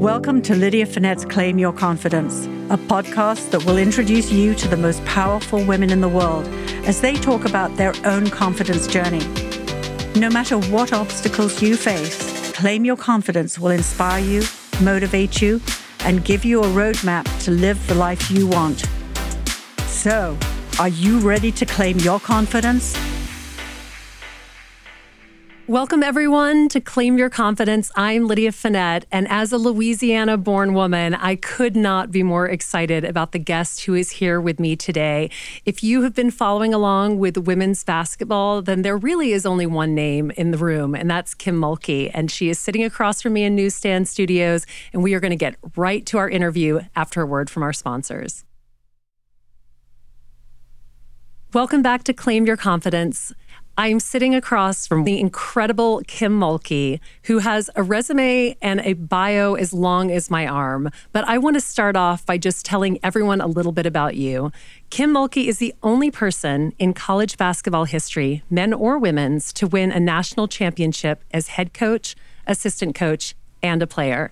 Welcome to Lydia Fenet's Claim Your Confidence, a podcast that will introduce you to the most powerful women in the world as they talk about their own confidence journey. No matter what obstacles you face, Claim Your Confidence will inspire you, motivate you, and give you a roadmap to live the life you want. So, are you ready to claim your confidence? Welcome, everyone, to Claim Your Confidence. I'm Lydia Fenet, and as a Louisiana born woman, I could not be more excited about the guest who is here with me today. If you have been following along with women's basketball, then there really is only one name in the room, and that's Kim Mulkey. And she is sitting across from me in Newsstand Studios, and we are going to get right to our interview after a word from our sponsors. Welcome back to Claim Your Confidence. I'm sitting across from the incredible Kim Mulkey, who has a resume and a bio as long as my arm. But I want to start off by just telling everyone a little bit about you. Kim Mulkey is the only person in college basketball history, men or women's, to win a national championship as head coach, assistant coach, and a player.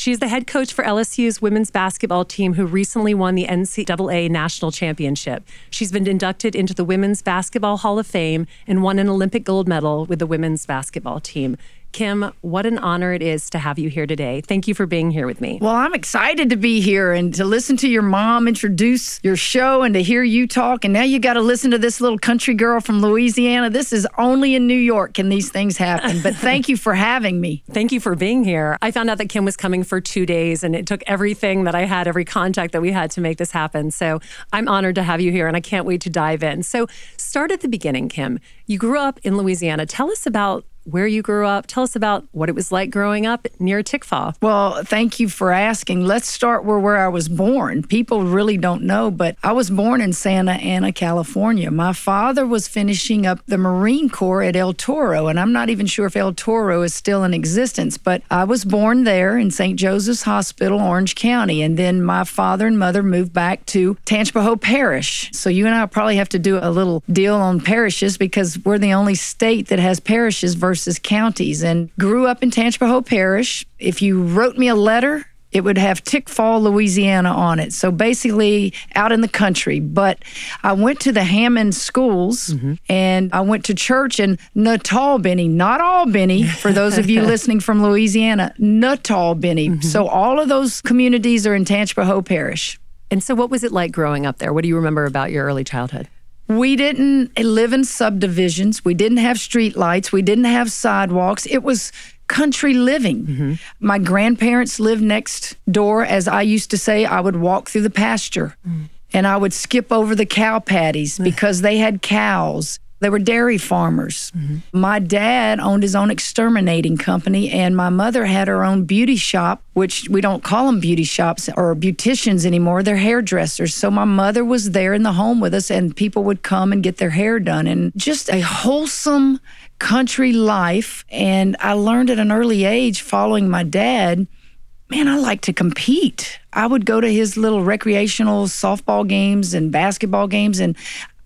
She's the head coach for LSU's women's basketball team who recently won the NCAA national championship. She's been inducted into the Women's Basketball Hall of Fame and won an Olympic gold medal with the women's basketball team. Kim, what an honor it is to have you here today. Thank you for being here with me. Well, I'm excited to be here and to listen to your mom introduce your show and to hear you talk. And now you got to listen to this little country girl from Louisiana. This is only in New York can these things happen. But thank you for having me. Thank you for being here. I found out that Kim was coming for two days and it took everything that I had, every contact that we had to make this happen. So I'm honored to have you here and I can't wait to dive in. So start at the beginning, Kim. You grew up in Louisiana. Tell us about where you grew up. Tell us about what it was like growing up near Tickfaw. Well, thank you for asking. Let's start where, where I was born. People really don't know, but I was born in Santa Ana, California. My father was finishing up the Marine Corps at El Toro, and I'm not even sure if El Toro is still in existence, but I was born there in St. Joseph's Hospital, Orange County. And then my father and mother moved back to Tangipahoa Parish. So you and I probably have to do a little deal on parishes because we're the only state that has parishes versus versus counties and grew up in Tangipahoa Parish. If you wrote me a letter, it would have Tickfaw, Louisiana on it. So basically out in the country. But I went to the Hammond schools mm-hmm. and I went to church in Natalbany, not Albany, for those of you listening from Louisiana, Natalbany. Mm-hmm. So all of those communities are in Tangipahoa Parish. And so what was it like growing up there? What do you remember about your early childhood? We didn't live in subdivisions. We didn't have street lights. We didn't have sidewalks. It was country living. Mm-hmm. My grandparents lived next door. As I used to say, I would walk through the pasture mm. and I would skip over the cow patties because they had cows. They were dairy farmers. Mm-hmm. My dad owned his own exterminating company, and my mother had her own beauty shop, which we don't call them beauty shops or beauticians anymore. They're hairdressers. So my mother was there in the home with us, and people would come and get their hair done. And just a wholesome country life. And I learned at an early age, following my dad, man, I like to compete. I would go to his little recreational softball games and basketball games, and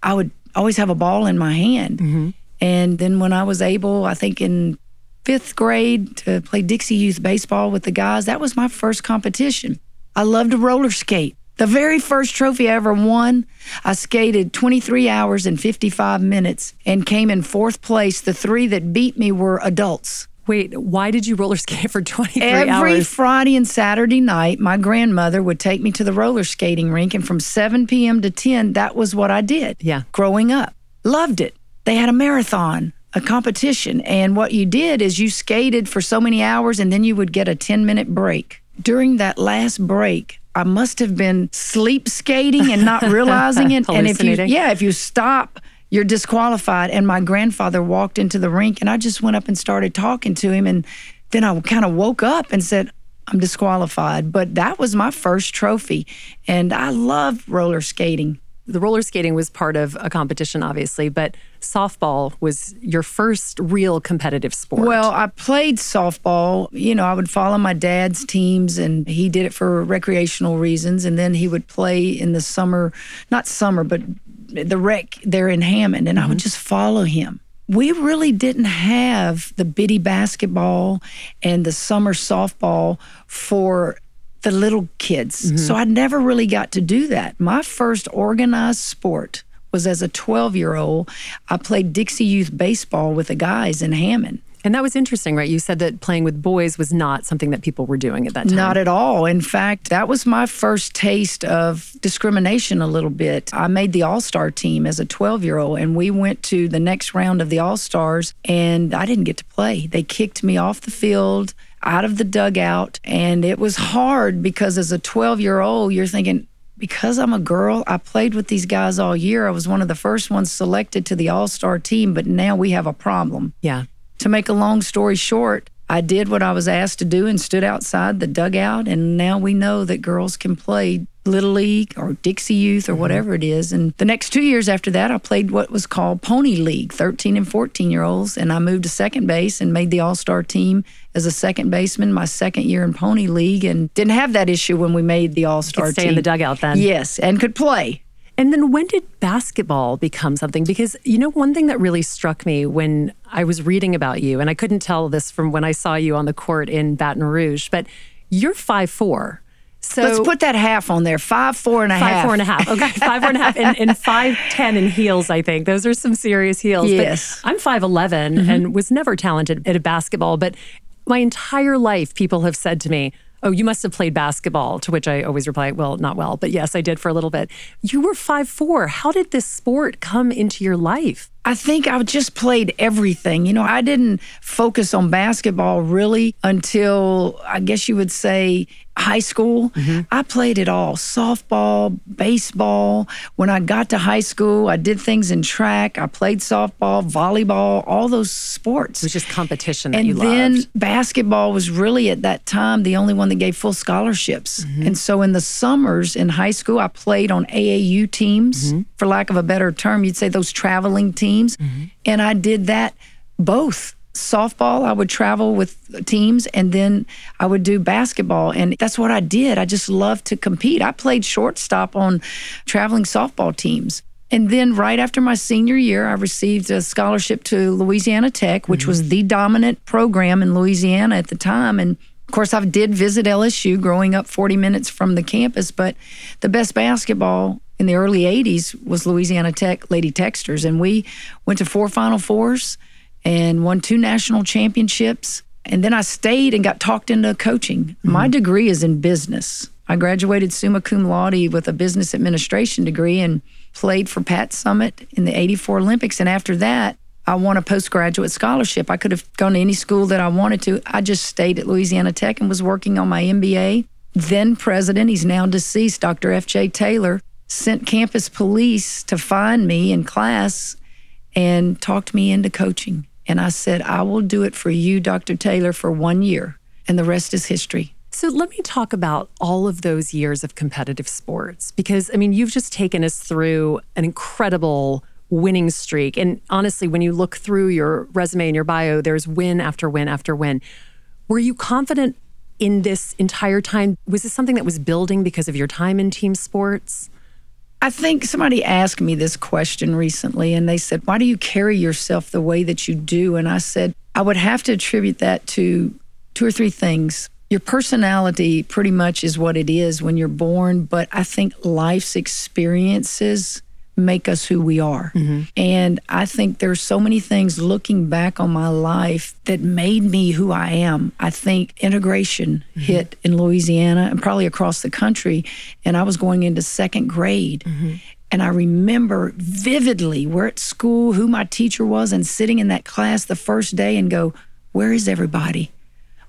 I would always have a ball in my hand. Mm-hmm. And then when I was able, I think in fifth grade, to play Dixie Youth baseball with the guys, that was my first competition. I loved to roller skate. The very first trophy I ever won, I skated 23 hours and 55 minutes and came in fourth place. The three that beat me were adults. Wait, why did you roller skate for 23 Every hours? Every Friday and Saturday night, my grandmother would take me to the roller skating rink, and from 7 p.m. to 10, that was what I did. Yeah. Growing up. Loved it. They had a marathon, a competition, and what you did is you skated for so many hours, and then you would get a 10 minute break. During that last break, I must have been sleep skating and not realizing it. and if you, yeah, if you stop you're disqualified. And my grandfather walked into the rink and I just went up and started talking to him. And then I kind of woke up and said, I'm disqualified. But that was my first trophy. And I love roller skating. The roller skating was part of a competition, obviously, but softball was your first real competitive sport. Well, I played softball. You know, I would follow my dad's teams, and he did it for recreational reasons. And then he would play in the summer, not summer, but the rec there in Hammond, and mm-hmm. I would mm-hmm. just follow him. we really didn't have the bitty basketball and the summer softball for the little kids. Mm-hmm. So I never really got to do that. My first organized sport was as a 12 year old. I played Dixie Youth baseball with the guys in Hammond. And that was interesting, right? You said that playing with boys was not something that people were doing at that time. Not at all. In fact, that was my first taste of discrimination a little bit. I made the All Star team as a 12 year old, and we went to the next round of the All Stars, and I didn't get to play. They kicked me off the field out of the dugout. And it was hard because as a 12 year old, you're thinking, because I'm a girl, I played with these guys all year. I was one of the first ones selected to the all star team, but now we have a problem. Yeah. To make a long story short, I did what I was asked to do and stood outside the dugout. And now we know that girls can play Little League or Dixie Youth or mm-hmm. whatever it is. And the next two years after that, I played what was called Pony League, 13 and 14 year olds. And I moved to second base and made the All Star team as a second baseman my second year in Pony League and didn't have that issue when we made the All Star team. Stay in the dugout then. Yes, and could play. And then when did basketball become something? Because, you know, one thing that really struck me when I was reading about you, and I couldn't tell this from when I saw you on the court in Baton Rouge, but you're five four. So let's put that half on there. Five, four and a five, half. Five, four and a half. Okay. five, four and a half. And, and five, ten in heels, I think. Those are some serious heels. Yes. But I'm 5'11 mm-hmm. and was never talented at a basketball. But my entire life, people have said to me, Oh, you must have played basketball, to which I always reply, Well, not well, but yes, I did for a little bit. You were five four. How did this sport come into your life? I think I just played everything. You know, I didn't focus on basketball really until I guess you would say high school. Mm-hmm. I played it all softball, baseball. When I got to high school, I did things in track. I played softball, volleyball, all those sports. It was just competition and then loved. basketball was really at that time the only one that gave full scholarships. Mm-hmm. And so in the summers in high school, I played on AAU teams, mm-hmm. for lack of a better term, you'd say those traveling teams. Mm-hmm. And I did that both softball, I would travel with teams, and then I would do basketball. And that's what I did. I just loved to compete. I played shortstop on traveling softball teams. And then right after my senior year, I received a scholarship to Louisiana Tech, which mm-hmm. was the dominant program in Louisiana at the time. And of course, I did visit LSU growing up 40 minutes from the campus, but the best basketball in the early 80s was Louisiana Tech Lady Techsters. And we went to four Final Fours and won two national championships. And then I stayed and got talked into coaching. Mm-hmm. My degree is in business. I graduated summa cum laude with a business administration degree and played for Pat Summitt in the 84 Olympics. And after that, I won a postgraduate scholarship. I could have gone to any school that I wanted to. I just stayed at Louisiana Tech and was working on my MBA. Then president, he's now deceased, Dr. F.J. Taylor, sent campus police to find me in class and talked me into coaching. And I said, I will do it for you, Dr. Taylor, for one year. And the rest is history. So let me talk about all of those years of competitive sports because, I mean, you've just taken us through an incredible winning streak. And honestly, when you look through your resume and your bio, there's win after win after win. Were you confident in this entire time? Was this something that was building because of your time in team sports? I think somebody asked me this question recently and they said, Why do you carry yourself the way that you do? And I said, I would have to attribute that to two or three things. Your personality pretty much is what it is when you're born, but I think life's experiences make us who we are. Mm-hmm. And I think there's so many things looking back on my life that made me who I am. I think integration mm-hmm. hit in Louisiana and probably across the country. And I was going into second grade. Mm-hmm. And I remember vividly we're at school, who my teacher was, and sitting in that class the first day and go, Where is everybody?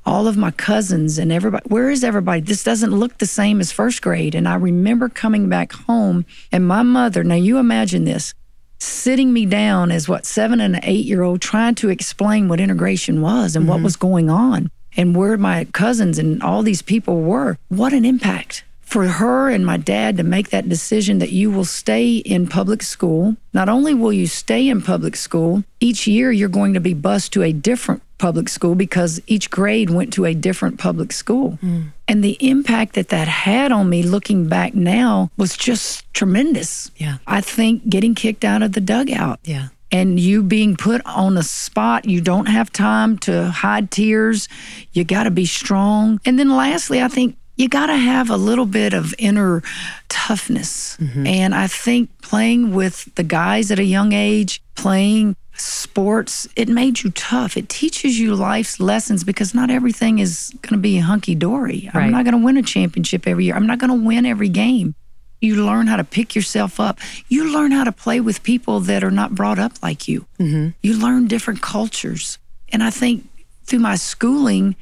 All of my cousins and everybody. Where is everybody? This doesn't look the same as first grade. And I remember coming back home and my mother, now you imagine this, sitting me down as what, seven and an eight year old, trying to explain what integration was and mm-hmm. what was going on and where my cousins and all these people were. What an impact for her and my dad to make that decision that you will stay in public school. Not only will you stay in public school, each year you're going to be bused to a different public school because each grade went to a different public school. Mm. And the impact that that had on me looking back now was just tremendous. Yeah. I think getting kicked out of the dugout. Yeah and you being put on a spot you don't have time to hide tears you got to be strong and then lastly i think you got to have a little bit of inner toughness and i think playing with the guys at a young age playing sports it made you tough it teaches you life's lessons because not everything is going to be hunky-dory Right. i'm not going to win a championship every year i'm not going to win every game you learn how to pick yourself up. You learn how to play with people that are not brought up like you. Mm-hmm. You learn different cultures. And I think through my schooling,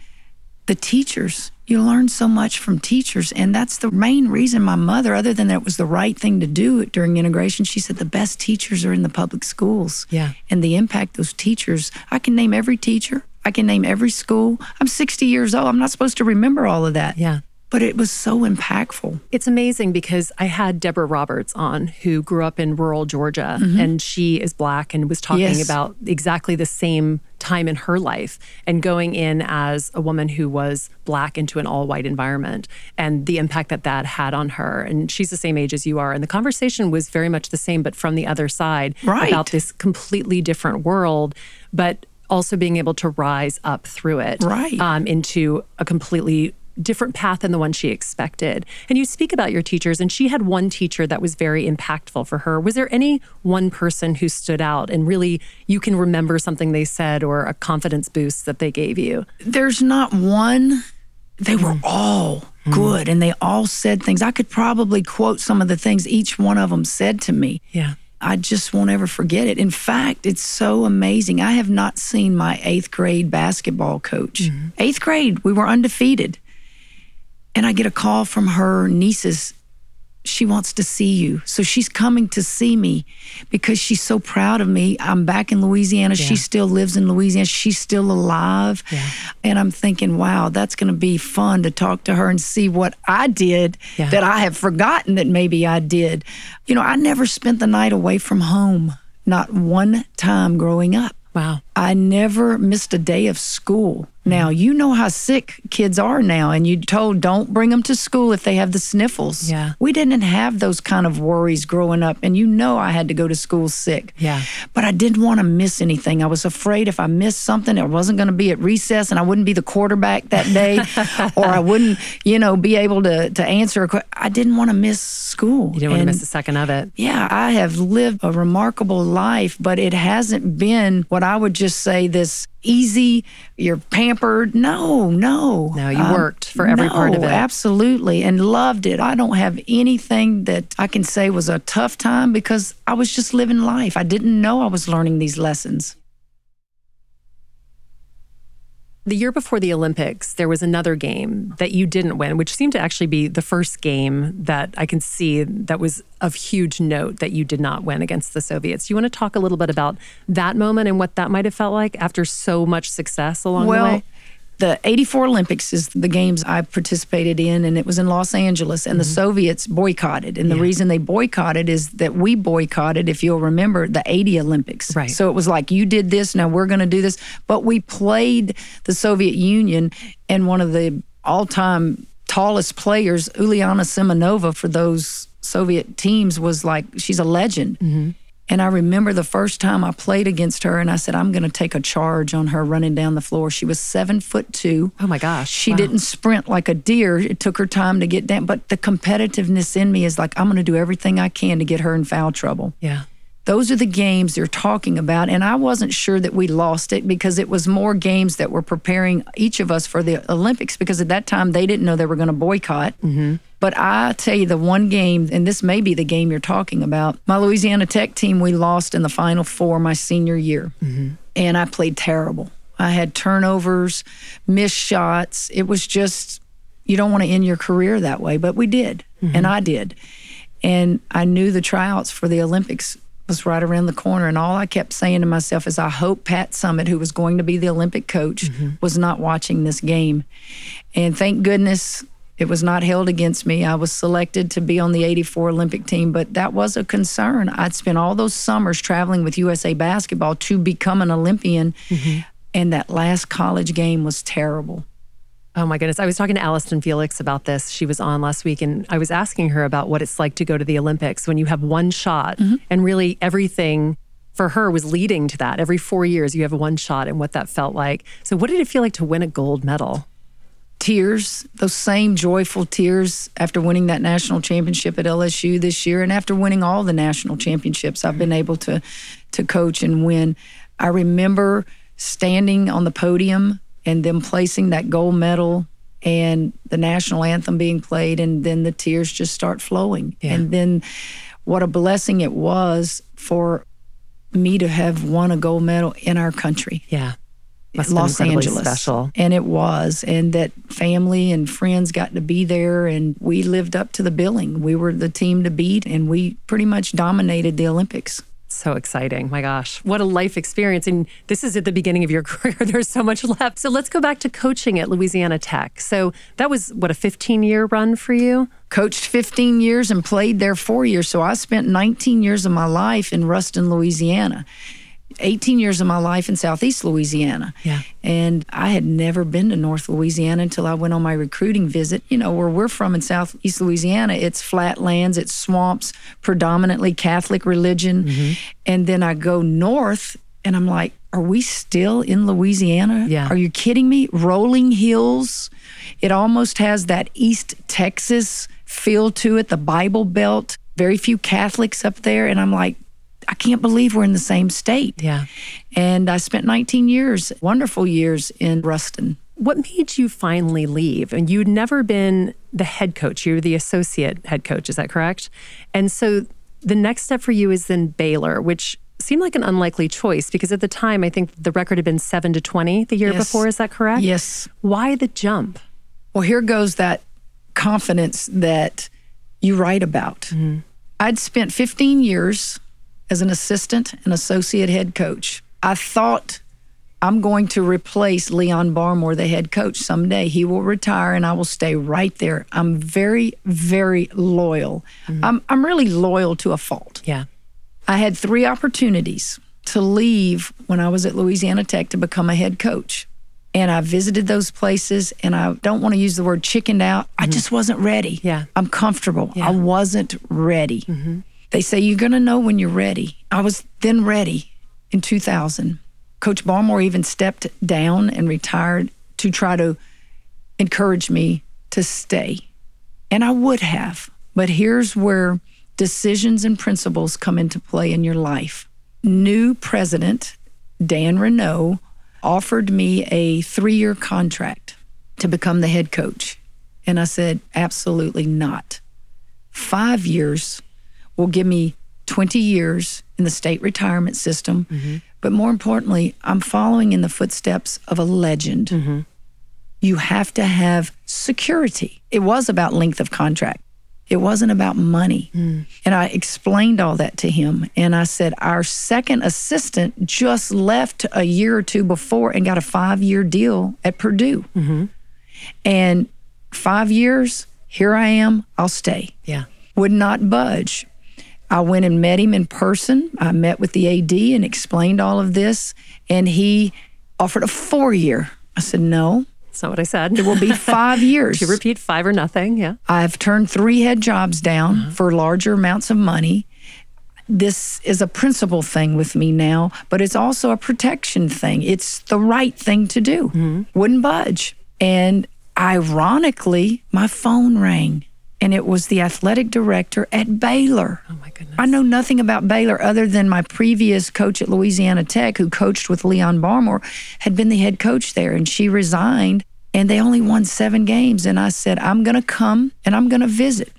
the teachers, you learn so much from teachers. And that's the main reason my mother, other than that it was the right thing to do during integration, she said the best teachers are in the public schools. Yeah. And the impact those teachers, I can name every teacher, I can name every school. I'm 60 years old. I'm not supposed to remember all of that. Yeah. But it was so impactful. It's amazing because I had Deborah Roberts on who grew up in rural Georgia and she is black and was talking Yes. about exactly the same time in her life and going in as a woman who was black into an all white environment and the impact that that had on her. And she's the same age as you are. And the conversation was very much the same, but from the other side Right. about this completely different world, but also being able to rise up through it Right. um, into a completely different path than the one she expected. And you speak about your teachers, and she had one teacher that was very impactful for her. Was there any one person who stood out and really you can remember something they said or a confidence boost that they gave you? there's not one. They were Mm. all good and they all said things. I could probably quote some of the things each one of them said to me. Yeah. I just won't ever forget it. In fact, it's so amazing. I have not seen my eighth grade basketball coach. Mm-hmm. Eighth grade, we were undefeated. And I get a call from her nieces. She wants to see you. So she's coming to see me because she's so proud of me. I'm back in Louisiana. She still lives in Louisiana. She's still alive. And I'm thinking, wow, that's going to be fun to talk to her and see what I did Yeah. that I have forgotten that maybe I did. You know, I never spent the night away from home, not one time growing up. Wow. I never missed a day of school. Now, you know how sick kids are now, and you told don't bring them to school if they have the sniffles. Yeah. We didn't have those kind of worries growing up, and you know I had to go to school sick. Yeah. But I didn't want to miss anything. I was afraid if I missed something, I wasn't going to be at recess and I wouldn't be the quarterback that day, or I wouldn't, you know, be able to, to answer a question. I didn't want to miss school. You didn't want to miss a second of it. yeah, I have lived a remarkable life, but it hasn't been what I would just say this easy, you're pampered. No, no. Um, No, you worked for every part of it. Absolutely, and loved it. I don't have anything that I can say was a tough time because I was just living life. I didn't know I was learning these lessons. The year before the Olympics, there was another game that you didn't win, which seemed to actually be the first game that I can see that was of huge note that you did not win against the Soviets. You want to talk a little bit about that moment and what that might have felt like after so much success along well, the way? The 84 Olympics is the games I participated in, and it was in Los Angeles, and the Soviets boycotted. And the Mm-hmm. Reason they boycotted is that we boycotted, if you'll remember, the 80 Olympics. Right. So it was like, you did this, now we're going to do this. But we played the Soviet Union, and one of the all time tallest players, Uliana Semjonova, for those Soviet teams, was like, she's a legend. Mm-hmm. And I remember the first time I played against her, and I said, I'm going to take a charge on her running down the floor. She was seven foot two. Oh my gosh. She Wow. didn't sprint like a deer. It took her time to get down. But the competitiveness in me is like, I'm going to do everything I can to get her in foul trouble. Yeah. Those are the games they're talking about. And I wasn't sure that we lost it because it was more games that were preparing each of us for the Olympics because at that time they didn't know they were going to boycott. Mm-hmm. But I tell you, the one game, and this may be the game you're talking about, my Louisiana Tech team, we lost in the Final Four my senior year. Mm-hmm. And I played terrible. I had turnovers, missed shots. It was just, you don't want to end your career that way, but we did. And mm-hmm. I did. And I knew the tryouts for the Olympics was right around the corner. And all I kept saying to myself is, I hope Pat Summitt, who was going to be the Olympic coach, mm-hmm. was not watching this game. And thank goodness it was not held against me. I was selected to be on the 84 Olympic team, but that was a concern. I'd spent all those summers traveling with USA basketball to become an Olympian. Mm-hmm. And that last college game was terrible. Oh my goodness. I was talking to Allyson Felix about this. She was on last week and I was asking her about what it's like to go to the Olympics when you have one shot Mm-hmm. and really everything for her was leading to that. Every four years, you have one shot and what that felt like. So, what did it feel like to win a gold medal? Tears, those same joyful tears after winning that national championship at LSU this year, and after winning all the national championships I've been able to to coach and win. I remember standing on the podium and them placing that gold medal and the national anthem being played, and then the tears just start flowing. Yeah. And then what a blessing it was for me to have won a gold medal in our country. Yeah. Must have been Los Angeles. special. And it was. And that family and friends got to be there and we lived up to the billing. We were the team to beat and we pretty much dominated the Olympics. So exciting. My gosh. What a life experience. And this is at the beginning of your career. There's so much left. So let's go back to coaching at Louisiana Tech. So that was what a 15 year run for you? Coached 15 years and played there four years. So I spent 19 years of my life in Ruston, Louisiana. 18 years of my life in Southeast Louisiana. Yeah. And I had never been to North Louisiana until I went on my recruiting visit. You know, where we're from in Southeast Louisiana, it's flatlands, it's swamps, predominantly Catholic religion. Mm-hmm. And then I go north and I'm like, are we still in Louisiana? Yeah. Are you kidding me? Rolling hills. It almost has that East Texas feel to it, the Bible Belt. Very few Catholics up there. And I'm like, I can't believe we're in the same state. Yeah. And I spent 19 years, wonderful years in Ruston. What made you finally leave? And you'd never been the head coach, you were the associate head coach, is that correct? And so the next step for you is then Baylor, which seemed like an unlikely choice because at the time I think the record had been 7 to 20 the year Yes. before, is that correct? Yes. Why the jump? Well, here goes that confidence that you write about. Mm-hmm. I'd spent 15 years as an assistant and associate head coach. I thought I'm going to replace Leon Barmore, the head coach, someday. He will retire and I will stay right there. I'm very, very loyal. Mm-hmm. I'm, I'm really loyal to a fault. Yeah. I had three opportunities to leave when I was at Louisiana Tech to become a head coach. And I visited those places, and I don't want to use the word chickened out. I mm-hmm. just wasn't ready. Yeah. I'm comfortable. Yeah. I wasn't ready. Mm-hmm. They say you're going to know when you're ready. I was then ready in 2000. Coach Barmore even stepped down and retired to try to encourage me to stay. And I would have. But here's where decisions and principles come into play in your life. New president, Dan Reneau, offered me a three year contract to become the head coach. And I said, absolutely not. Five years will give me 20 years in the state retirement system. Mm-hmm. But more importantly, I'm following in the footsteps of a legend mm-hmm. you have to have security. It was about length of contract. It wasn't about money. Mm. And I explained all that to him. And I said, Our second assistant just left a year or two before and got a five year deal at Purdue. Mm-hmm. And five years, here I am, I'll stay Yeah. would not budge. I went and met him in person. I met with the AD and explained all of this, and he offered a four year. I said, no, That's not what I said. it will be five years. to repeat five or nothing. Yeah. I've turned three head jobs down uh-huh. for larger amounts of money. This is a principle thing with me now, but it's also a protection thing. It's the right thing to do. Mm-hmm. Wouldn't budge. And ironically, my phone rang and it was the athletic director at Baylor. Oh my goodness. I know nothing about Baylor other than my previous coach at Louisiana Tech, who coached with Leon Barmore, had been the head coach there, and she resigned. And they only won seven games. And I said, I'm going to come and I'm going to visit.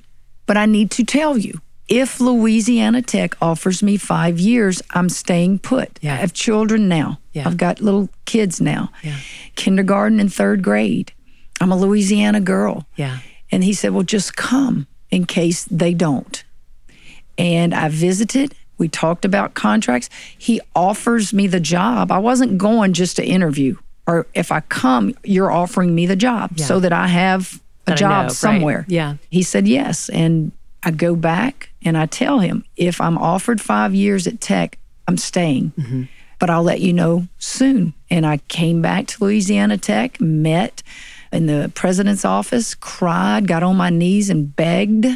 But I need to tell you if Louisiana Tech offers me five years, I'm staying put. Yeah. I have children now. Yeah. I've got little kids now, Yeah. kindergarten and third grade. I'm a Louisiana girl. Yeah. And he said, Well, just come in case they don't. And I visited. We talked about contracts. He offers me the job. I wasn't going just to interview, or if I come, you're offering me the job so that I have a That I know, job right. somewhere. Yeah. He said yes. And I go back and I tell him, if I'm offered five years at Tech, I'm staying. Mm-hmm. But I'll let you know soon. And I came back to Louisiana Tech, met in the president's office, cried, got on my knees and begged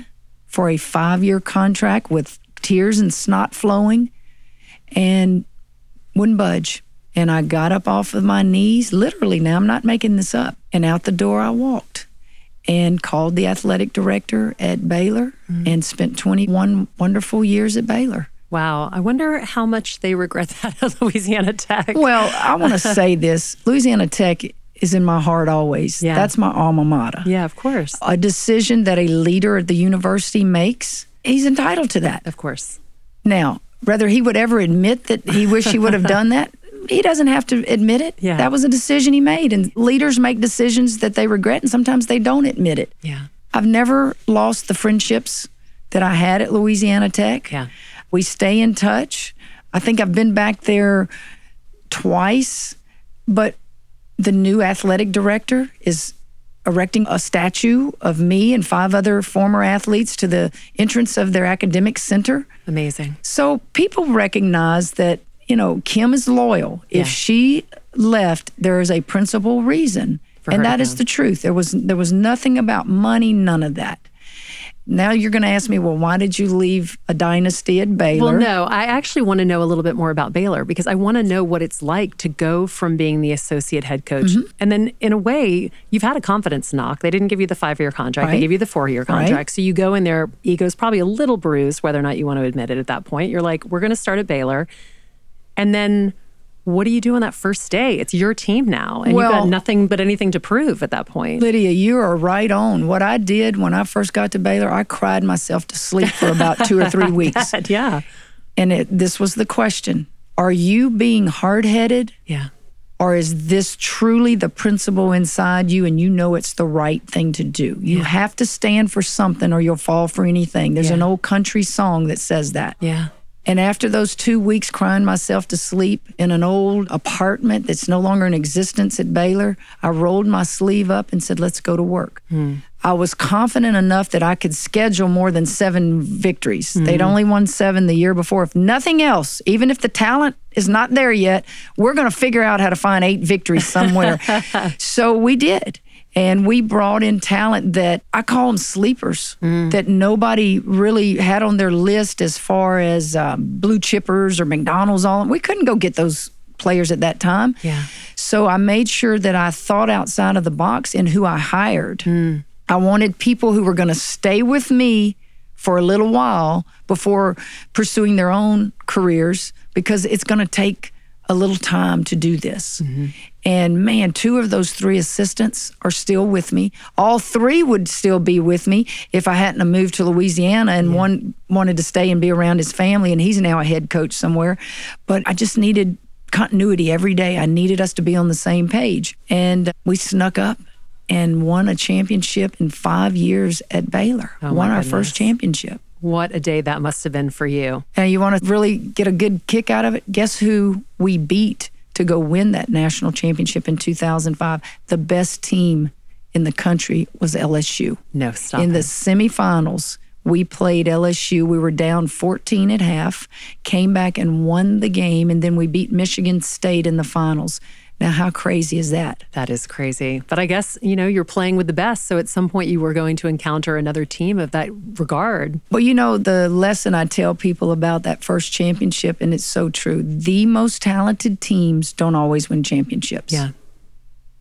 for a five year contract with tears and snot flowing. and wouldn't budge. And I got up off of my knees, literally, now I'm not making this up. And out the door I walked and called the athletic director at Baylor mm-hmm. and spent 21 wonderful years at Baylor. Wow. I wonder how much they regret that at Louisiana Tech. Well, I want to say this Louisiana Tech is in my heart always. Yeah. That's my alma mater. yeah, of course. A decision that a leader at the university makes, he's entitled to that. Of course. Now, whether he would ever admit that he wished he would have done that, he doesn't have to admit it. Yeah. That was a decision he made. And leaders make decisions that they regret, and sometimes they don't admit it. Yeah. I've never lost the friendships that I had at Louisiana Tech. Yeah. We stay in touch. I think I've been back there twice, but the new athletic director is erecting a statue of me and five other former athletes to the entrance of their academic center. Amazing. So people recognize that, you know, Kim is loyal. Yeah. If she left, there is a principal reason. For and that is the truth. There was there was nothing about money, none of that. Now you're going to ask me, well, why did you leave a dynasty at Baylor? Well, no, I actually want to know a little bit more about Baylor because I want to know what it's like to go from being the associate head coach. Mm-hmm. And then, in a way, you've had a confidence knock. They didn't give you the five year contract, they Right. gave you the four year Right. contract. So you go in there, ego's probably a little bruised, whether or not you want to admit it at that point. You're like, we're going to start at Baylor. And then, what do you do on that first day? It's your team now, and you've got nothing but anything to prove at that point. Lydia, you are right on. What I did when I first got to Baylor, I cried myself to sleep for about two or three weeks. yeah. And it, this was the question Are you being hard headed? Yeah. Or is this truly the principle inside you and you know it's the right thing to do? You have to stand for something or you'll fall for anything. There's an old country song that says that. Yeah. And after those two weeks crying myself to sleep in an old apartment that's no longer in existence at Baylor, I rolled my sleeve up and said, let's go to work. Hmm. I was confident enough that I could schedule more than seven victories. They'd hmm. only won seven the year before. If nothing else, even if the talent is not there yet, we're going to figure out how to find eight victories somewhere. so we did. And we brought in talent that I call them sleepers mm. that nobody really had on their list as far as um, blue chippers or McDonald's. All we couldn't go get those players at that time. Yeah. So I made sure that I thought outside of the box in who I hired. Hmm. I wanted people who were going to stay with me for a little while before pursuing their own careers because it's going to take a little time to do this. Mm-hmm. And man, two of those three assistants are still with me. All three would still be with me if I hadn't moved to Louisiana and one wanted to stay and be around his family and he's now a head coach somewhere. But I just needed continuity every day. I needed us to be on the same page. And we snuck up and won a championship in five years at Baylor. Oh, won our goodness. first championship. What a day that must have been for you. And you want to really get a good kick out of it? Guess who we beat to go win that national championship in 2005? The best team in the country was LSU. No, stop. in the semifinals, we played LSU. We were down 14 at half, came back and won the game, and then we beat Michigan State in the finals. Now, how crazy is that? That is crazy. But I guess, you know, you're playing with the best. So at some point you were going to encounter another team of that regard. Well, you know, the lesson I tell people about that first championship, and it's so true the most talented teams don't always win championships. Yeah.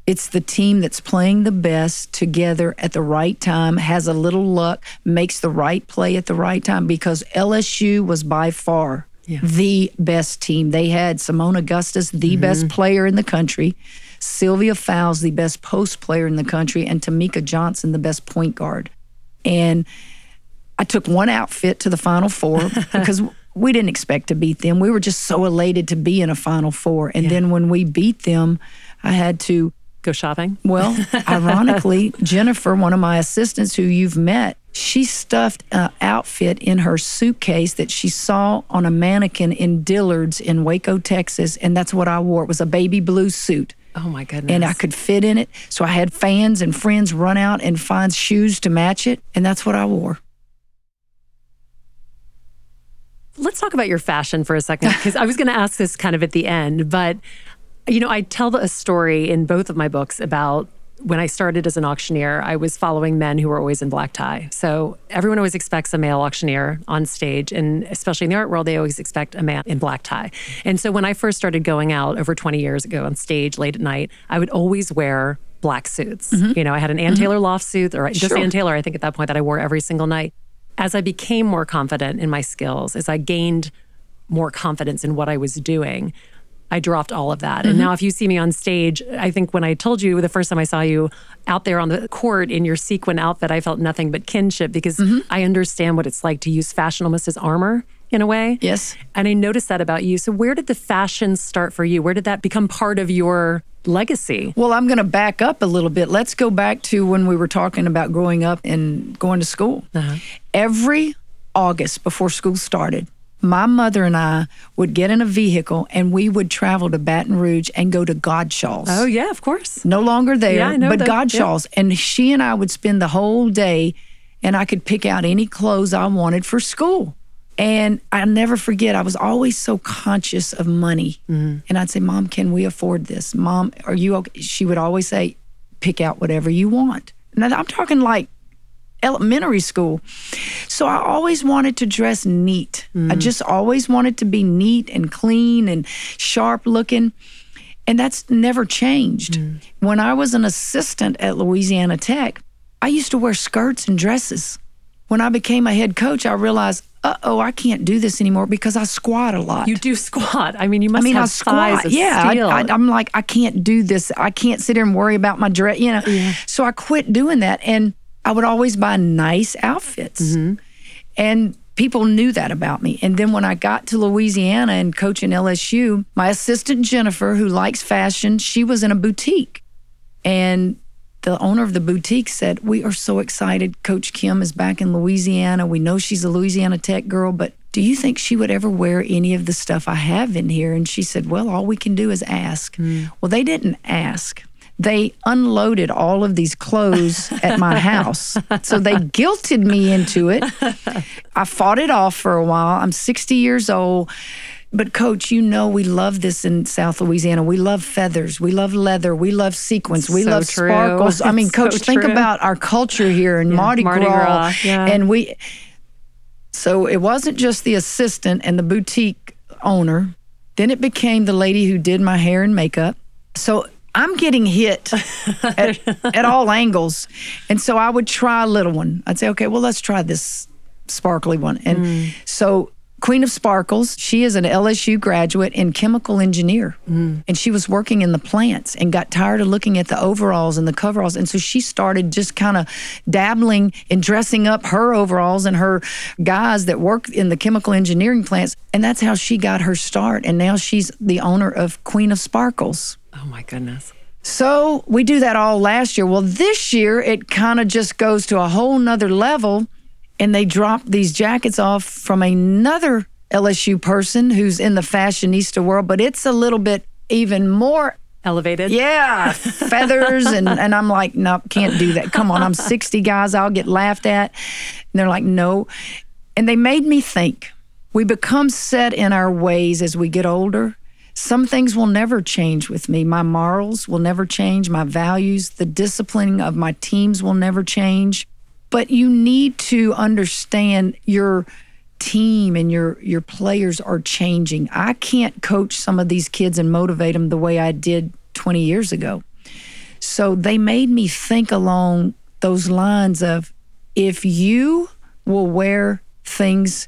It's the team that's playing the best together at the right time, has a little luck, makes the right play at the right time because LSU was by far Yeah. the best team. They had Seimone Augustus, the mm-hmm. best player in the country, Sylvia Fowles, the best post player in the country, and Temeka Johnson, the best point guard. And I took one outfit to the Final Four because we didn't expect to beat them. We were just so elated to be in a Final Four. And then when we beat them, I had to Go shopping. well, ironically, Jennifer, one of my assistants who you've met, she stuffed an outfit in her suitcase that she saw on a mannequin in Dillard's in Waco, Texas. And that's what I wore. It was a baby blue suit. Oh my goodness. And I could fit in it. So I had fans and friends run out and find shoes to match it. And that's what I wore. Let's talk about your fashion for a second because I was going to ask this kind of at the end, but you know, I tell a story in both of my books about when I started as an auctioneer, I was following men who were always in black tie. So everyone always expects a male auctioneer on stage. And especially in the art world, they always expect a man in black tie. And so when I first started going out over 20 years ago on stage late at night, I would always wear black suits. Mm-hmm. You know, I had an Ann mm-hmm. Taylor loft suit, or just sure. Ann Taylor, I think at that point, that I wore every single night. As I became more confident in my skills, as I gained more confidence in what I was doing, I dropped all of that. Mm-hmm. And now, if you see me on stage, I think when I told you the first time I saw you out there on the court in your sequin outfit, I felt nothing but kinship because mm-hmm. I understand what it's like to use fashion almost as armor in a way. Yes. And I noticed that about you. So, where did the fashion start for you? Where did that become part of your legacy? Well, I'm going to back up a little bit. Let's go back to when we were talking about growing up and going to school. Uh-huh. Every August before school started, my mother and I would get in a vehicle and we would travel to Baton Rouge and go to Goudchaux's. Oh, yeah, of course. No longer there, yeah, but Goudchaux's. Yeah. And she and I would spend the whole day and I could pick out any clothes I wanted for school. And I'll never forget, I was always so conscious of money. Mm-hmm. And I'd say, Mom, can we afford this? Mom, are you okay? She would always say, pick out whatever you want. Now, I'm talking like elementary school. So I always wanted to dress neat. Mm. I just always wanted to be neat and clean and sharp looking. And that's never changed. Mm. When I was an assistant at Louisiana Tech, I used to wear skirts and dresses. When I became a head coach, I realized, uh oh, I can't do this anymore because I squat a lot. You do squat. I mean, you must I mean, have I squat. yeah, I, am like, I can't do this. I can't sit here and worry about my dress, you know. Yeah. So I quit doing that. And I would always buy nice outfits. Mm-hmm. And people knew that about me. And then when I got to Louisiana and coaching LSU, my assistant Jennifer, who likes fashion, she was in a boutique. And the owner of the boutique said, We are so excited. Coach Kim is back in Louisiana. We know she's a Louisiana Tech girl, but do you think she would ever wear any of the stuff I have in here? And she said, Well, all we can do is ask. Mm. Well, they didn't ask they unloaded all of these clothes at my house. So they guilted me into it. I fought it off for a while. I'm 60 years old. But, coach, you know, we love this in South Louisiana. We love feathers. We love leather. We love sequins. We so love true. sparkles. I mean, coach, so think true. about our culture here in yeah, Mardi, Mardi Gras. Gras yeah. And we, so it wasn't just the assistant and the boutique owner. Then it became the lady who did my hair and makeup. So I'm getting hit at, at all angles. And so I would try a little one. I'd say, okay, well, let's try this sparkly one. And mm. so Queen of Sparkles, she is an LSU graduate in chemical engineer. Mm. And she was working in the plants and got tired of looking at the overalls and the coveralls. And so she started just kind of dabbling in dressing up her overalls and her guys that work in the chemical engineering plants. And that's how she got her start. And now she's the owner of Queen of Sparkles. Oh my goodness. So we do that all last year. Well, this year it kind of just goes to a whole nother level. And they drop these jackets off from another LSU person who's in the fashionista world, but it's a little bit even more elevated. Yeah, feathers. and, and I'm like, no, can't do that. Come on, I'm 60 guys, I'll get laughed at. And they're like, no. And they made me think we become set in our ways as we get older. Some things will never change with me. My morals will never change. My values, the disciplining of my teams will never change. But you need to understand your team and your your players are changing. I can't coach some of these kids and motivate them the way I did 20 years ago. So they made me think along those lines of if you will wear things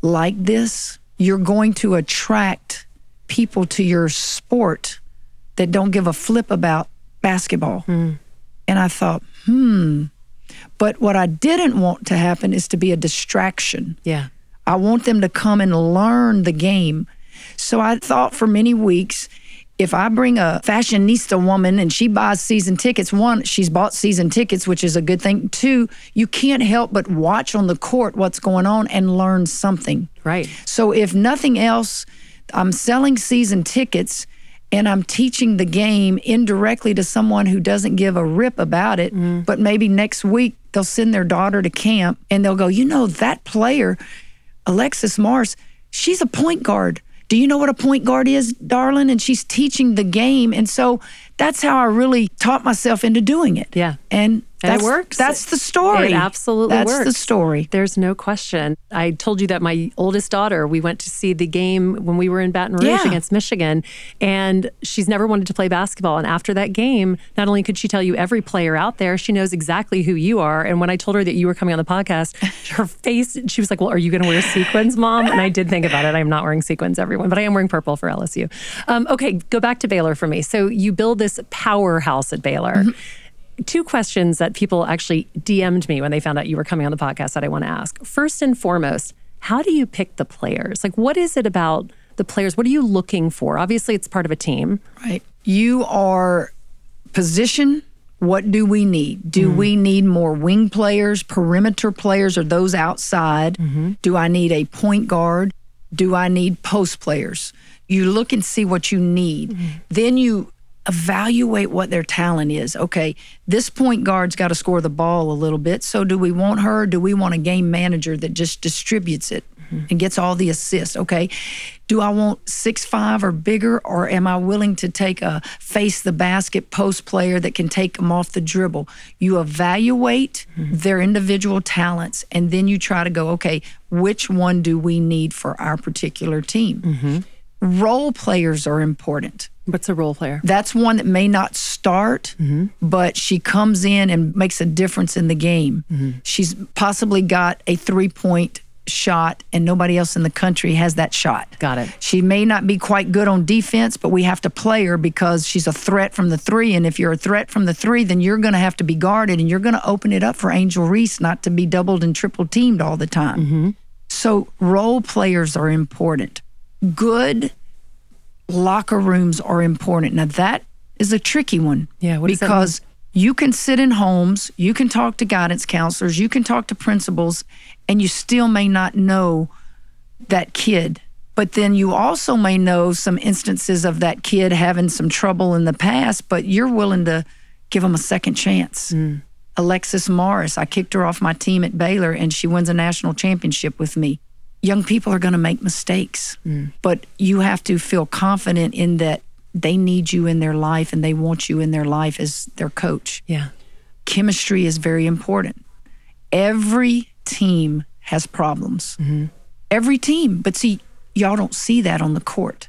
like this, you're going to attract people to your sport that don't give a flip about basketball. Mm. And I thought, hmm. But what I didn't want to happen is to be a distraction. Yeah. I want them to come and learn the game. So I thought for many weeks, if I bring a fashionista woman and she buys season tickets, one, she's bought season tickets, which is a good thing. Two, you can't help but watch on the court what's going on and learn something. Right. So if nothing else, I'm selling season tickets and I'm teaching the game indirectly to someone who doesn't give a rip about it. Mm. But maybe next week they'll send their daughter to camp and they'll go, you know, that player, Alexis Morris, she's a point guard. Do you know what a point guard is, darling? And she's teaching the game. And so that's how I really taught myself into doing it. Yeah. And And it works. That's the story. It absolutely that's works. the story. There's no question. I told you that my oldest daughter, we went to see the game when we were in Baton Rouge Yeah. against Michigan, and she's never wanted to play basketball. And after that game, not only could she tell you every player out there, she knows exactly who you are. And when I told her that you were coming on the podcast, her face, she was like, Well, are you going to wear sequins, mom? And I did think about it. I'm not wearing sequins, everyone, but I am wearing purple for LSU. Um, okay, go back to Baylor for me. So you build this powerhouse at Baylor two questions that people actually DM'd me when they found out you were coming on the podcast that I want to ask. First and foremost, how do you pick the players? Like, what is it about the players? What are you looking for? Obviously, it's part of a team. Right. You are position. What do we need? Do mm-hmm. we need more wing players, perimeter players, or those outside? Mm-hmm. Do I need a point guard? Do I need post players? You look and see what you need. Mm-hmm. Then you evaluate what their talent is. Okay, this point guard's got to score the ball a little bit. So do we want her? Do we want a game manager that just distributes it mm-hmm. and gets all the assists? Okay. Do I want six five or bigger, or am I willing to take a face the basket post player that can take them off the dribble? You evaluate mm-hmm. their individual talents, and then you try to go, okay, which one do we need for our particular team? Mm-hmm. Role players are important. What's a role player? That's one that may not start, mm-hmm. but she comes in and makes a difference in the game. Mm-hmm. She's possibly got a three point shot, and nobody else in the country has that shot. Got it. She may not be quite good on defense, but we have to play her because she's a threat from the three. And if you're a threat from the three, then you're going to have to be guarded and you're going to open it up for Angel Reese not to be doubled and triple teamed all the time. Mm-hmm. So, role players are important. Good locker rooms are important. Now, that is a tricky one. Yeah, what does that because you can sit in homes, you can talk to guidance counselors, you can talk to principals, and you still may not know that kid. But then you also may know some instances of that kid having some trouble in the past, but you're willing to give them a second chance. Mm. Alexis Morris, I kicked her off my team at Baylor and she wins a national championship with me. Young people are going to make mistakes, Mm. but you have to feel confident in that they need you in their life and they want you in their life as their coach Yeah. chemistry is very important. Every team has problems. Every team. But see, y'all don't see that on the court.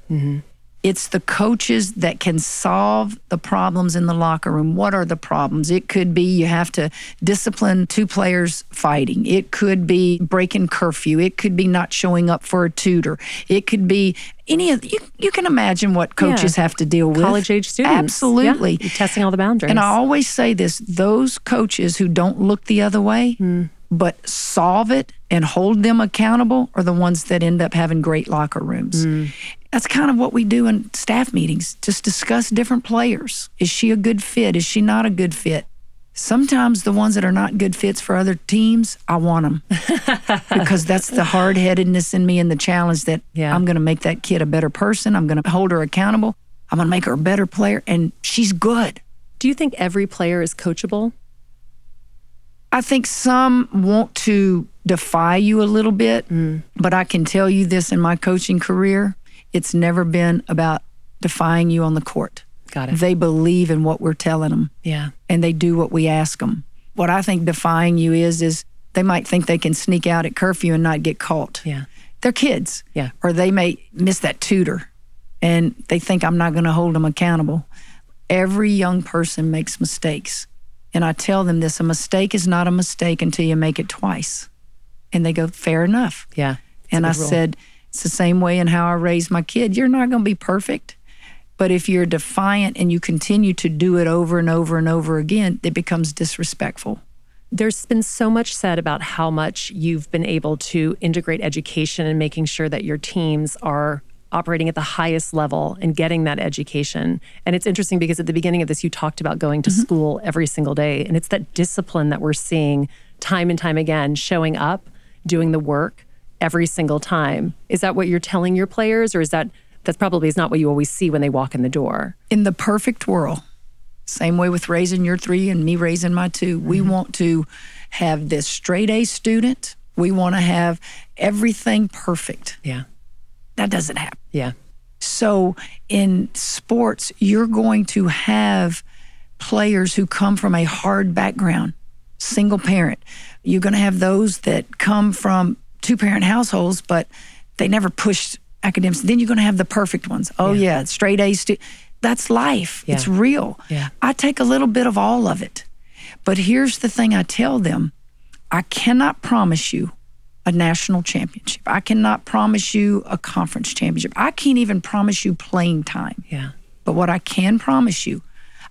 It's the coaches that can solve the problems in the locker room. What are the problems? It could be you have to discipline two players fighting. It could be breaking curfew. It could be not showing up for a tutor. It could be any of you. You can imagine what coaches have to deal with. College age students. Absolutely. Yeah. You're testing all the boundaries. And I always say this those coaches who don't look the other way, hmm. but solve it and hold them accountable are the ones that end up having great locker rooms. Hmm. That's kind of what we do in staff meetings, just discuss different players. Is she a good fit? Is she not a good fit? Sometimes the ones that are not good fits for other teams, I want them because that's the hard headedness in me and the challenge that Yeah. I'm going to make that kid a better person. I'm going to hold her accountable. I'm going to make her a better player. And she's good. Do you think every player is coachable? I think some want to defy you a little bit, mm. but I can tell you this in my coaching career it's never been about defying you on the court. Got it. They believe in what we're telling them Yeah. and they do what we ask them. What I think defying you is, is they might think they can sneak out at curfew and not get caught. Yeah. They're kids. Yeah. Or they may miss that tutor and they think I'm not going to hold them accountable. Every young person makes mistakes. And I tell them this a mistake is not a mistake until you make it twice. And they go, fair enough. Yeah. and I rule. said, it's the same way in how I raise my kid. You're not going to be perfect. But if you're defiant and you continue to do it over and over and over again, it becomes disrespectful. There's been so much said about how much you've been able to integrate education and making sure that your teams are operating at the highest level and getting that education. And it's interesting because at the beginning of this, you talked about going to mm-hmm. school every single day. And it's that discipline that we're seeing time and time again showing up, doing the work every single time. Is that what you're telling your players, or is that that's probably is not what you always see when they walk in the door? In the perfect world, same way with raising your three and me raising my 2 we mm-hmm. want to have this straight A student. We want to have everything perfect. Yeah. That doesn't happen. Yeah. So in sports, you're going to have players who come from a hard background, single parent. You're going to have those that come from two parent households, but they never pushed academics. Then you're going to have the perfect ones. Oh, yeah, straight A's. Stu- That's life. Yeah. It's real. Yeah. I take a little bit of all of it. But here's the thing I tell them I cannot promise you a national championship. I cannot promise you a conference championship. I can't even promise you playing time. Yeah. But what I can promise you,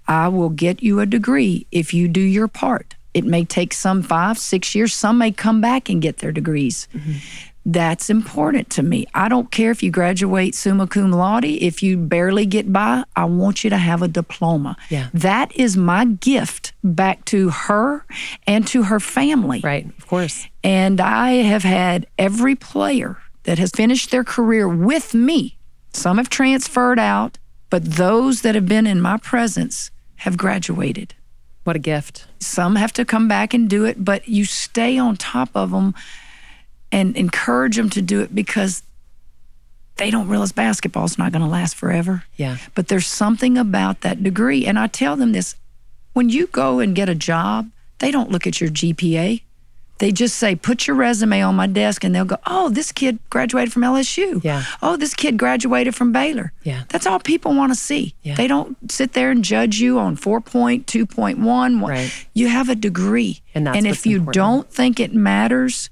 I will get you a degree if you do your part. It may take some five, six years. Some may come back and get their degrees. That's important to me. I don't care if you graduate summa cum laude, if you barely get by, I want you to have a diploma. Yeah. That is my gift back to her and to her family. Right. Of course. And I have had every player that has finished their career with me. Some have transferred out, but those that have been in my presence have graduated. What a gift. Some have to come back and do it, but you stay on top of them and encourage them to do it because they don't realize basketball's not going to last forever. Yeah. But there's something about that degree. And I tell them this when you go and get a job, they don't look at your GPA. They just say, put your resume on my desk, and they'll go, oh, this kid graduated from LSU. Yeah. Oh, this kid graduated from Baylor. Yeah. That's all people want to see. Yeah. They don't sit there and judge you on 4.2.1. Right. You have a degree. And that's and if you important. don't think it matters,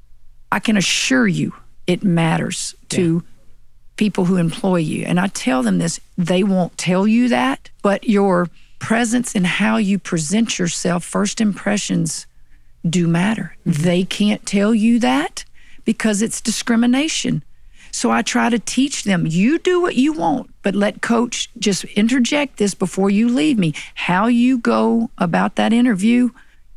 I can assure you it matters to people who employ you. And I tell them this, they won't tell you that, but your presence and how you present yourself, first impressions do matter. Mm-hmm. They can't tell you that because it's discrimination. So I try to teach them you do what you want, but let coach just interject this before you leave me. How you go about that interview,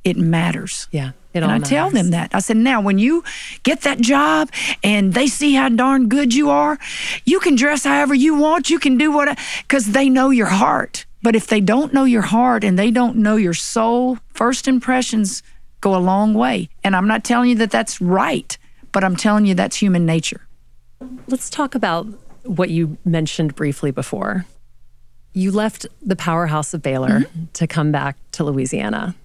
it matters. Yeah. It And I tell them that. I said, now, when you get that job and they see how darn good you are, you can dress however you want. You can do what, because they know your heart. But if they don't know your heart and they don't know your soul, first impressions go a long way. And I'm not telling you that that's right, but I'm telling you that's human nature. Let's talk about what you mentioned briefly before. You left the powerhouse of Baylor mm-hmm. to come back to Louisiana.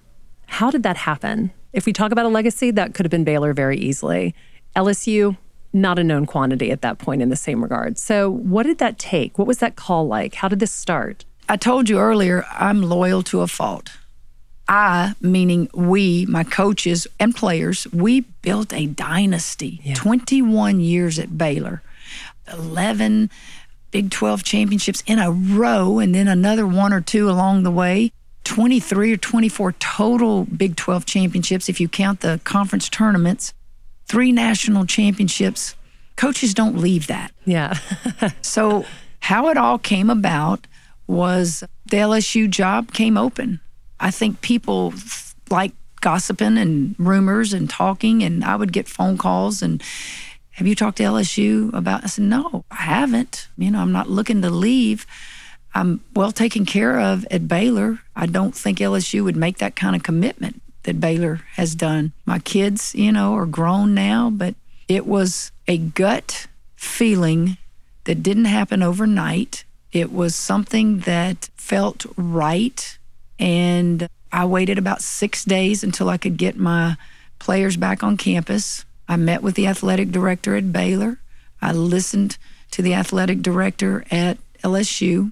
How did that happen? If we talk about a legacy, that could have been Baylor very easily. LSU, not a known quantity at that point in the same regard. So, what did that take? What was that call like? How did this start? I told you earlier, I'm loyal to a fault. I, meaning we, my coaches and players, we built a dynasty. 21 years at Baylor, 11 Big 12 championships in a row, and then another one or two along the way. 23 or 24 total Big 12 championships if you count the conference tournaments, three national championships. Coaches don't leave that. Yeah. So, how it all came about was the LSU job came open. I think people like gossiping and rumors and talking, and I would get phone calls and have you talked to LSU about? I said, no, I haven't. You know, I'm not looking to leave. I'm well taken care of at Baylor. I don't think LSU would make that kind of commitment that Baylor has done. My kids, you know, are grown now, but it was a gut feeling that didn't happen overnight. It was something that felt right. And I waited about six days until I could get my players back on campus. I met with the athletic director at Baylor. I listened to the athletic director at LSU.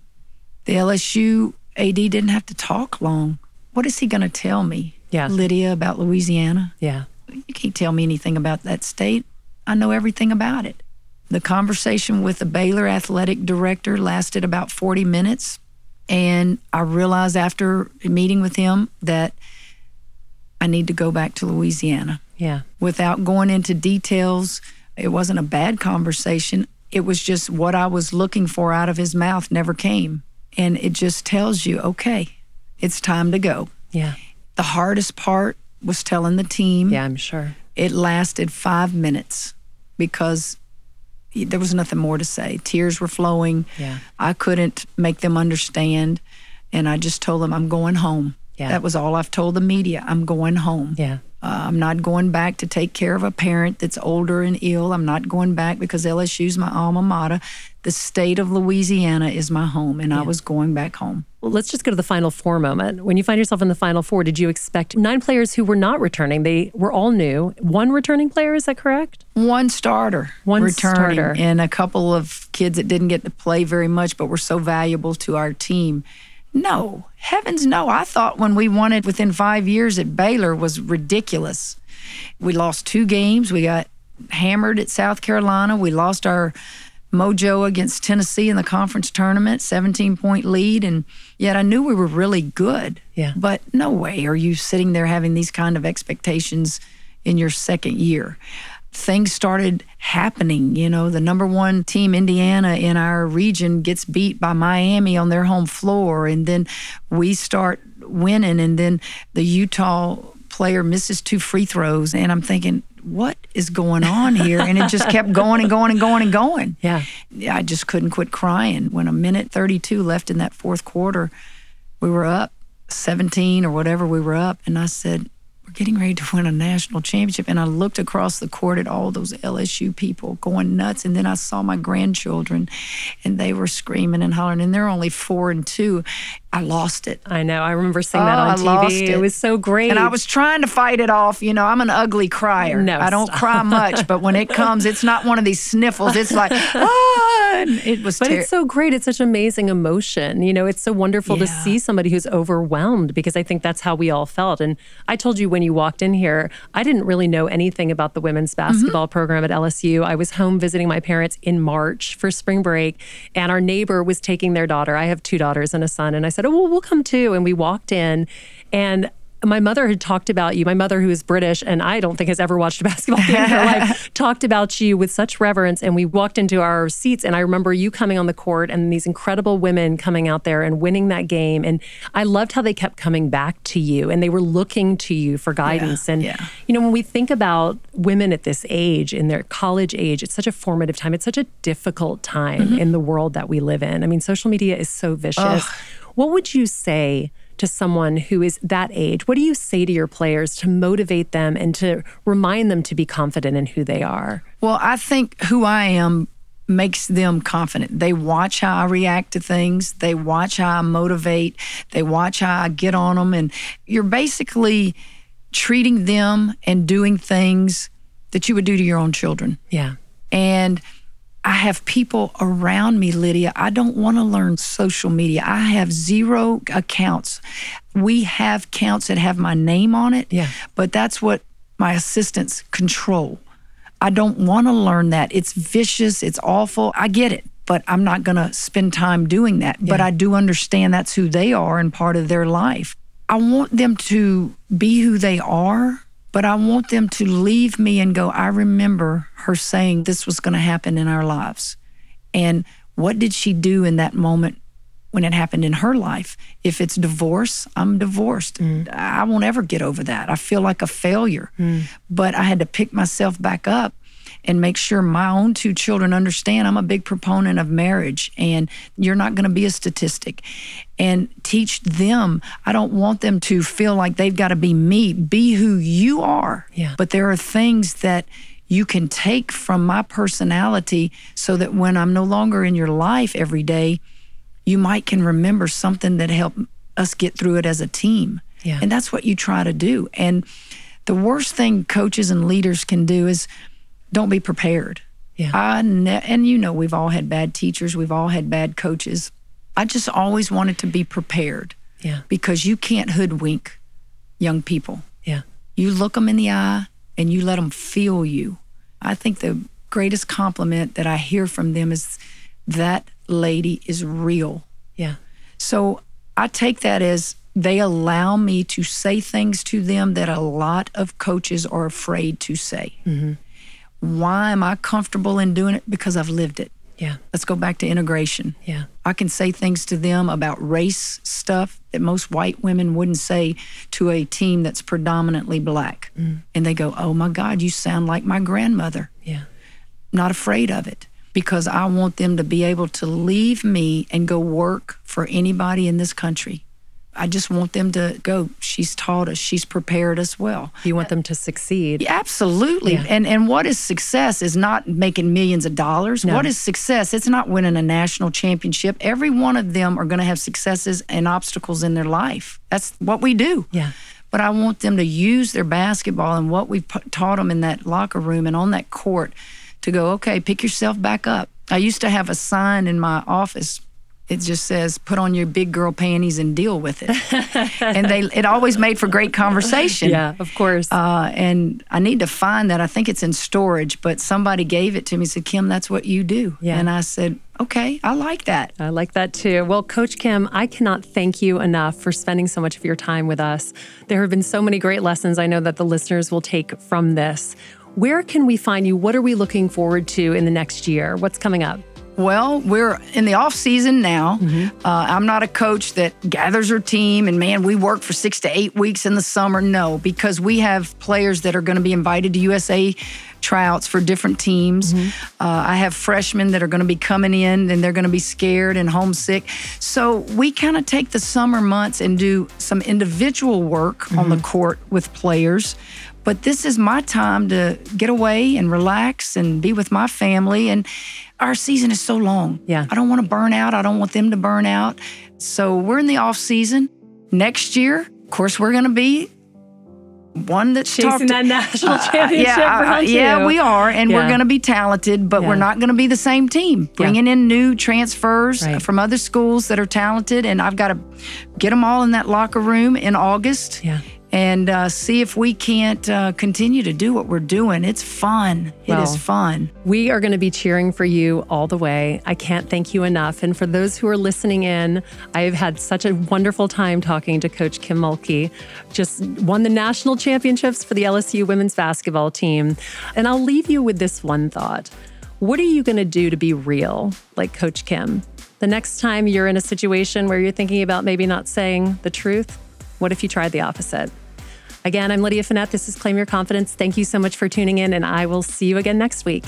The LSU AD didn't have to talk long. What is he going to tell me, Yeah. Lydia, about Louisiana? yeah. You can't tell me anything about that state. I know everything about it. The conversation with the Baylor athletic director lasted about 40 minutes. And I realized after meeting with him that I need to go back to Louisiana. Yeah. Without going into details, it wasn't a bad conversation. It was just what I was looking for out of his mouth never came. And it just tells you, okay, it's time to go. Yeah. The hardest part was telling the team. Yeah, I'm sure. It lasted five minutes because there was nothing more to say. Tears were flowing. Yeah. I couldn't make them understand. And I just told them, I'm going home. Yeah. That was all I've told the media. I'm going home. Yeah. Uh, I'm not going back to take care of a parent that's older and ill. I'm not going back because LSU's my alma mater. The state of Louisiana is my home, and I was going back home. Well, let's just go to the Final Four moment. When you find yourself in the Final Four, did you expect nine players who were not returning? They were all new. One returning player, is that correct? One starter One returning, starter. and a couple of kids that didn't get to play very much, but were so valuable to our team. No, heavens no. I thought when we won it within five years at Baylor was ridiculous. We lost two games. We got hammered at South Carolina. We lost our mojo against Tennessee in the conference tournament, 17 point lead. And yet I knew we were really good. Yeah. But no way are you sitting there having these kind of expectations in your second year. Things started happening. You know, the number one team, Indiana, in our region gets beat by Miami on their home floor. And then we start winning. And then the Utah player misses two free throws. And I'm thinking, what is going on here? And it just kept going and going and going and going. Yeah. I just couldn't quit crying. When a minute 32 left in that fourth quarter, we were up 17 or whatever we were up. And I said, We're getting ready to win a national championship. And I looked across the court at all those LSU people going nuts. And then I saw my grandchildren and they were screaming and hollering. And they're only four and two. I lost it. I know. I remember seeing that Oh, on I TV. lost It. it. was so great. And I was trying to fight it off. You know, I'm an ugly crier. No, I don't stop. cry much, but when it comes, it's not one of these sniffles. It's like, ah, it was But ter- it's so great. It's such amazing emotion. You know, it's so wonderful to see somebody who's overwhelmed because I think that's how we all felt. And I told you when you walked in here, I didn't really know anything about the women's basketball program at LSU. I was home visiting my parents in March for spring break, and our neighbor was taking their daughter. I have two daughters and a son. And I said, Oh, well, we'll come too. And we walked in, and my mother had talked about you. My mother, who is British and I don't think has ever watched a basketball game in her life, talked about you with such reverence. And we walked into our seats, and I remember you coming on the court and these incredible women coming out there and winning that game. And I loved how they kept coming back to you and they were looking to you for guidance. and, yeah. you know, when we think about women at this age, in their college age, it's such a formative time. It's such a difficult time Mm-hmm. in the world that we live in. I mean, social media is so vicious. What would you say? to someone who is that age? What do you say to your players to motivate them and to remind them to be confident in who they are? Well, I think who I am makes them confident. They watch how I react to things, they watch how I motivate, they watch how I get on them. And you're basically treating them and doing things that you would do to your own children. Yeah. And I have people around me, Lydia. I don't want to learn social media. I have zero accounts. We have accounts that have my name on it, Yeah. but that's what my assistants control. I don't want to learn that. It's vicious, it's awful. I get it, but I'm not going to spend time doing that. But I do understand that's who they are and part of their life. I want them to be who they are, but I want them to leave me and go, I remember her saying this was going to happen in our lives. And what did she do in that moment when it happened in her life? If it's divorce, I'm divorced. Mm. I won't ever get over that. I feel like a failure. Mm. But I had to pick myself back up and make sure my own two children understand I'm a big proponent of marriage and you're not going to be a statistic. And teach them. I don't want them to feel like they've got to be me. Be who you are. Yeah. But there are things that you can take from my personality so that when I'm no longer in your life every day, you might can remember something that helped us get through it as a team. Yeah. And that's what you try to do. And the worst thing coaches and leaders can do is don't be prepared. Yeah. I ne- and you know we've all had bad teachers, we've all had bad coaches. I just always wanted to be prepared Yeah. because you can't hoodwink young people. Yeah. You look them in the eye and you let them feel you. I think the greatest compliment that I hear from them is that lady is real. Yeah. So I take that as they allow me to say things to them that a lot of coaches are afraid to say. Mm-hmm. Why am I comfortable in doing it? Because I've lived it. Yeah. Let's go back to integration. Yeah. I can say things to them about race stuff that most white women wouldn't say to a team that's predominantly black. Mm. And they go, Oh my God, you sound like my grandmother. Yeah. Not afraid of it because I want them to be able to leave me and go work for anybody in this country I just want them to go. She's taught us. She's prepared us well. You want them to succeed. Yeah, absolutely. Yeah. And and what is success is not making millions of dollars. No. What is success? It's not winning a national championship. Every one of them are going to have successes and obstacles in their life. That's what we do. Yeah. But I want them to use their basketball and what we've taught them in that locker room and on that court to go, okay, pick yourself back up. I used to have a sign in my office. It just says, put on your big girl panties and deal with it. and they it always made for great conversation. Yeah, of course. Uh, and I need to find that. I think it's in storage, but somebody gave it to me. Said, Kim, that's what you do. Yeah. And I said, okay, I like that. I like that too. Well, Coach Kim, I cannot thank you enough for spending so much of your time with us. There have been so many great lessons I know that the listeners will take from this. Where can we find you? What are we looking forward to in the next year? What's coming up? Well, we're in the off season now. Uh, I'm not a coach that gathers her team and man, we work for six to eight weeks in the summer. No, because we have players that are going to be invited to USA tryouts for different teams. Uh, I have freshmen that are going to be coming in and they're going to be scared and homesick. So we kind of take the summer months and do some individual work on the court with players. But this is my time to get away and relax and be with my family. And our season is so long. Yeah. I don't want to burn out. I don't want them to burn out. So we're in the off season. Next year, of course, we're going to be one that's Chasing that national Uh, championship yeah, uh, round yeah, we are, and Yeah. we're going to be talented, but Yeah. we're not going to be the same team. Bringing in new transfers Right. from other schools that are talented, and I've got to get them all in that locker room in August. Yeah. And uh, see if we can't uh, continue to do what we're doing. It's fun. It Well, is fun. We are going to be cheering for you all the way. I can't thank you enough. And for those who are listening in, I've had such a wonderful time talking to Coach Kim Mulkey. Just won the national championships for the LSU women's basketball team. And I'll leave you with this one thought What are you going to do to be real, like Coach Kim? The next time you're in a situation where you're thinking about maybe not saying the truth, what if you tried the opposite? Again, I'm Lydia Fenet. This is Claim Your Confidence. Thank you so much for tuning in, and I will see you again next week.